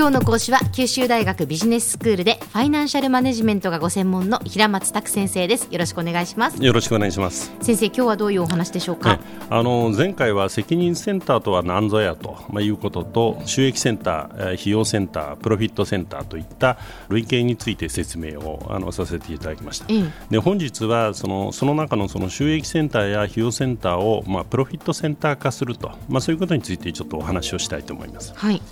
今日の講師は九州大学ビジネススクールでファイナンシャルマネジメントがご専門の平松卓先生です。よろしくお願いします。よろしくお願いします。先生今日はどういうお話でしょうか、あの前回は責任センターとは何ぞやと、まあ、いうことと収益センター費用センタープロフィットセンターといった類型について説明をあのさせていただきました、うん、で本日はそのその中のその収益センターや費用センターを、まあ、プロフィットセンター化すると、まあ、そういうことについてちょっとお話をしたいと思います。はい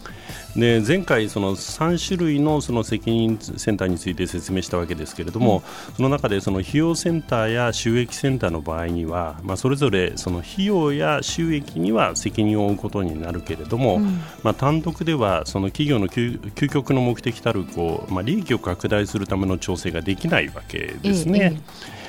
で前回、その3種類のその責任センターについて説明したわけですけれども、うん、その中でその費用センターや収益センターの場合には、まあ、それぞれその費用や収益には責任を負うことになるけれども、うん、まあ、単独ではその企業の究極の目的たるこう、まあ、利益を拡大するための調整ができないわけですね。え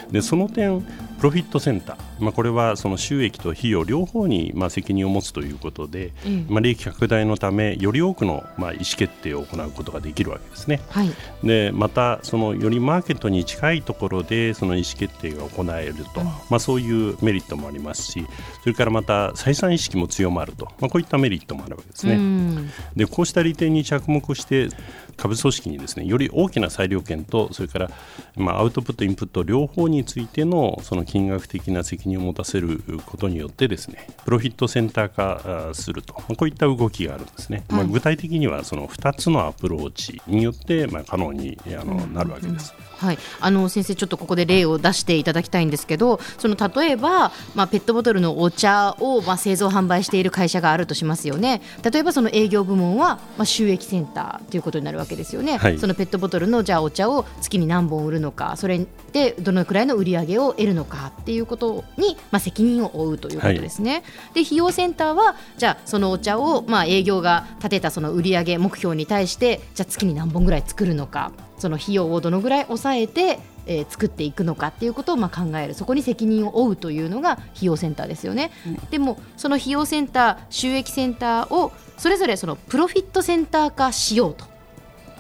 え。でその点、プロフィットセンター、まあ、これはその収益と費用両方にまあ責任を持つということで、うん、まあ、利益拡大のためより多くのまあ意思決定を行うことができるわけですね。はい、でまたそのよりマーケットに近いところでその意思決定が行えると、うん、まあ、そういうメリットもありますしそれからまた採算意識も強まると、まあ、こういったメリットもあるわけですね。うん、でこうした利点に着目して株組織にですねより大きな裁量権とそれからまあアウトプットインプット両方についてのその金額的な責任を持たせることによってですねプロフィットセンター化すると、まあ、こういった動きがあるんですね、まあ、具体的にはその2つのアプローチによってまあ可能にあのなるわけです。はい、あの先生、ちょっとここで例を出していただきたいんですけど、その例えば、まあ、ペットボトルのお茶を、まあ、製造・販売している会社があるとしますよね、例えばその営業部門は、まあ、収益センターということになるわけですよね、はい、そのペットボトルのじゃあお茶を月に何本売るのか、それでどのくらいの売り上げを得るのかっていうことに、まあ、責任を負うということですね。はい、で費用センターはじゃあそのお茶を、まあ、営業が立てたその売上目標に対してじゃあ月に何本ぐらい作るのかその費用をどのぐらい抑えてえー、作っていくのかっていうことをまあ考える。そこに責任を負うというのが費用センターですよね、うん、でもその費用センター収益センターをそれぞれそのプロフィットセンター化しようと。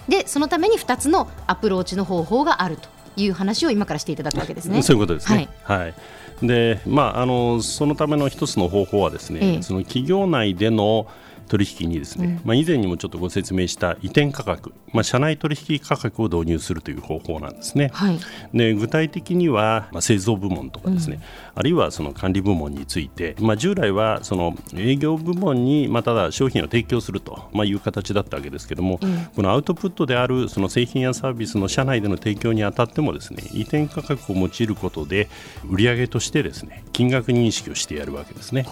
でそのために2つのアプローチの方法があるという話を今からしていただくわけですね。そういうことですね、はい、はい。でまあ、あのそのための一つの方法はですね、ええ、その企業内での取引にですね、うん、まあ、以前にもちょっとご説明した移転価格、まあ、社内取引価格を導入するという方法なんですね。はい、で具体的には、まあ、製造部門とかですね、うん、あるいはその管理部門について、まあ、従来はその営業部門に、まあ、ただ商品を提供すると、まあ、いう形だったわけですけども、うん、このアウトプットであるその製品やサービスの社内での提供にあたってもですね移転価格を用いることで売上としてですね金額認識をしてやるわけですね。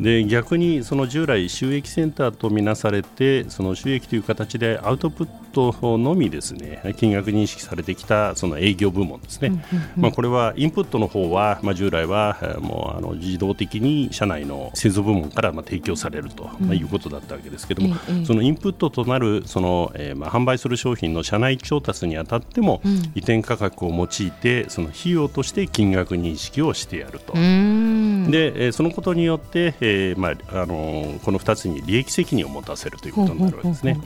で逆にその従来収益センターとみなされてその収益という形でアウトプットのみですね金額認識されてきたその営業部門ですね、まあ、これはインプットの方は、まあ、従来はもうあの自動的に社内の製造部門からまあ提供されると、まあ、いうことだったわけですけども、そのインプットとなるその、えー、まあ販売する商品の社内調達にあたっても、移転価格を用いてその費用として金額認識をしてやると。で、そのことによって、えーまあ、あのこの2つに利益責任を持たせるということになるわけですね。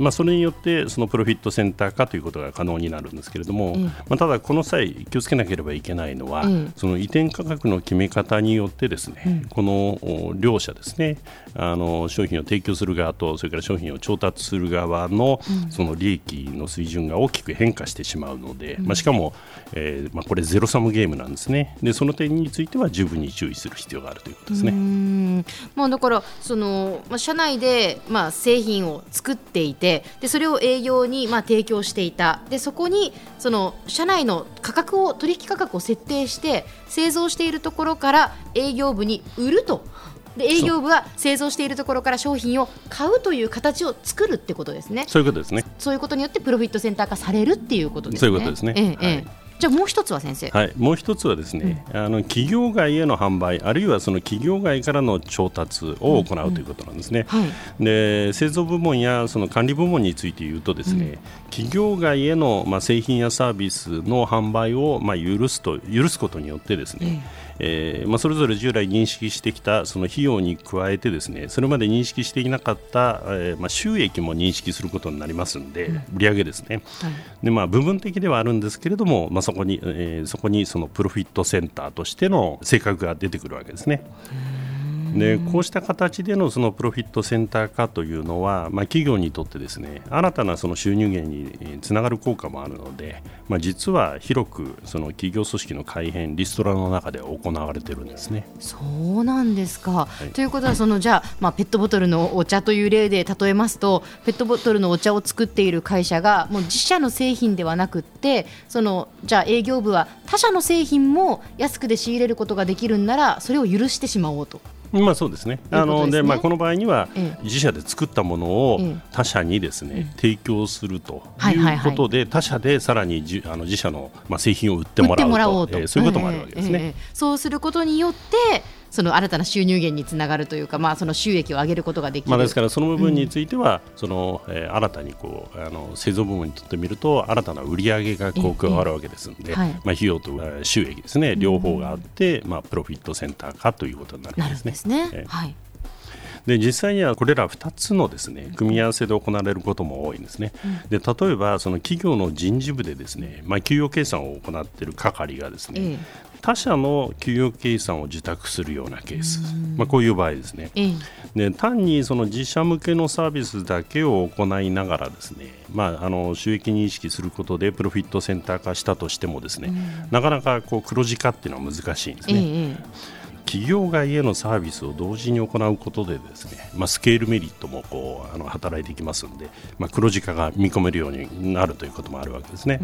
まあ、それによってそのプロフィットセンター化ということが可能になるんですけれども、うん、まあ、ただ、この際気をつけなければいけないのは、うん、その移転価格の決め方によってですね、うん、この両者ですねあの商品を提供する側とそれから商品を調達する側のその利益の水準が大きく変化してしまうので、まあ、しかも、えーまあ、これゼロサムゲームなんですね。でその点については十分に注意する必要があるということですね。まあ、だからその、まあ、社内で、まあ、製品を作っていててでそれを営業にまあ提供していたでそこにその社内の価格を取引価格を設定して製造しているところから営業部に売ると。で営業部は製造しているところから商品を買うという形を作るってことですね。そういうことですね。そういうことによってプロフィットセンター化されるっていうことですね。そういうことですね。ええ、ええじゃあもう一つは先生、はい、もう一つはですね、うん、あの企業外への販売あるいはその企業外からの調達を行うということなんですね。うん。うんはい、で製造部門やその管理部門について言うとですね、企業外へのまあ製品やサービスの販売をまあ許すと許すことによってですね、えーまあ、それぞれ従来認識してきたその費用に加えてですねそれまで認識していなかった、えーまあ、収益も認識することになりますので、うん、売上ですね、はい、でまあ、部分的ではあるんですけれども、まあ、そこに、えー、そこにそのプロフィットセンターとしての性格が出てくるわけですね。でこうした形でのそのプロフィットセンター化というのは、まあ、企業にとってですね新たなその収入源につながる効果もあるので、まあ、実は広くその企業組織の改変リストラの中で行われてるんですね。そうなんですか、はい、ということはそのじゃあ、まあ、ペットボトルのお茶という例で例えますとペットボトルのお茶を作っている会社がもう自社の製品ではなくってそのじゃあ営業部は他社の製品も安くで仕入れることができるんならそれを許してしまおうと。まあそうですね。あので、まあこの場合には自社で作ったものを他社にですね、提供するということで、他社でさらにじあの自社のまあ製品を売ってもらおうと、えー、そういうこともあるわけですね。そうすることによってその新たな収入源につながるというか、まあ、その収益を上げることができる、まあ、ですから、その部分については、うん、そのえー、新たにこうあの製造部門にとってみると新たな売り上げがこう加わるわけですので、はい、まあ、費用と収益ですね両方があって、うん、まあ、プロフィットセンター化ということになるんですね。ですね、えー、はい。で実際にはこれら2つのですね組み合わせで行われることも多いんですね。で例えばその企業の人事部でですね、まあ、給与計算を行っている係がですね、他社の給与計算を受託するようなケース、まあ、こういう場合ですね、で単にその自社向けのサービスだけを行いながらですね、まあ、あの収益認識することでプロフィットセンター化したとしてもですね、なかなかこう黒字化っていうのは難しいんですね。企業外へのサービスを同時に行うことでですね、まあ、スケールメリットもこうあの働いていきますので、まあ、黒字化が見込めるようになるということもあるわけですね。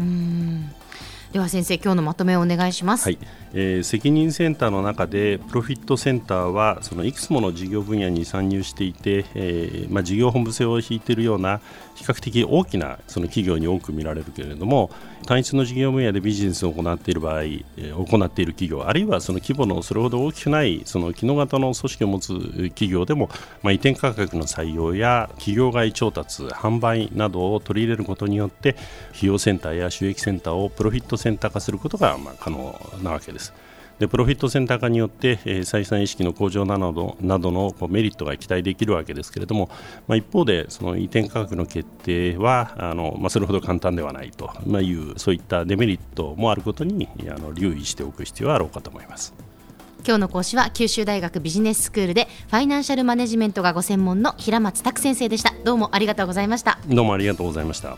では先生今日のまとめをお願いします、はい。えー、責任センターの中でプロフィットセンターはそのいくつもの事業分野に参入していて、えーまあ、事業本部制を引いているような比較的大きなその企業に多く見られるけれども単一の事業分野でビジネスを行っている場合、えー、行っている企業あるいはその規模のそれほど大きくないその機能型の組織を持つ企業でも、まあ、移転価格の採用や企業外調達販売などを取り入れることによって費用センターや収益センターをプロフィットセンター化することがまあ可能なわけです。でプロフィットセンター化によって、えー、採算意識の向上などなどのこうメリットが期待できるわけですけれども、まあ、一方でその移転価格の決定はあの、まあ、それほど簡単ではないと、まあ、いうそういったデメリットもあることにあの留意しておく必要はあろうかと思います。今日の講師は九州大学ビジネススクールでファイナンシャルマネジメントがご専門の平松卓先生でしたどうもありがとうございましたどうもありがとうございました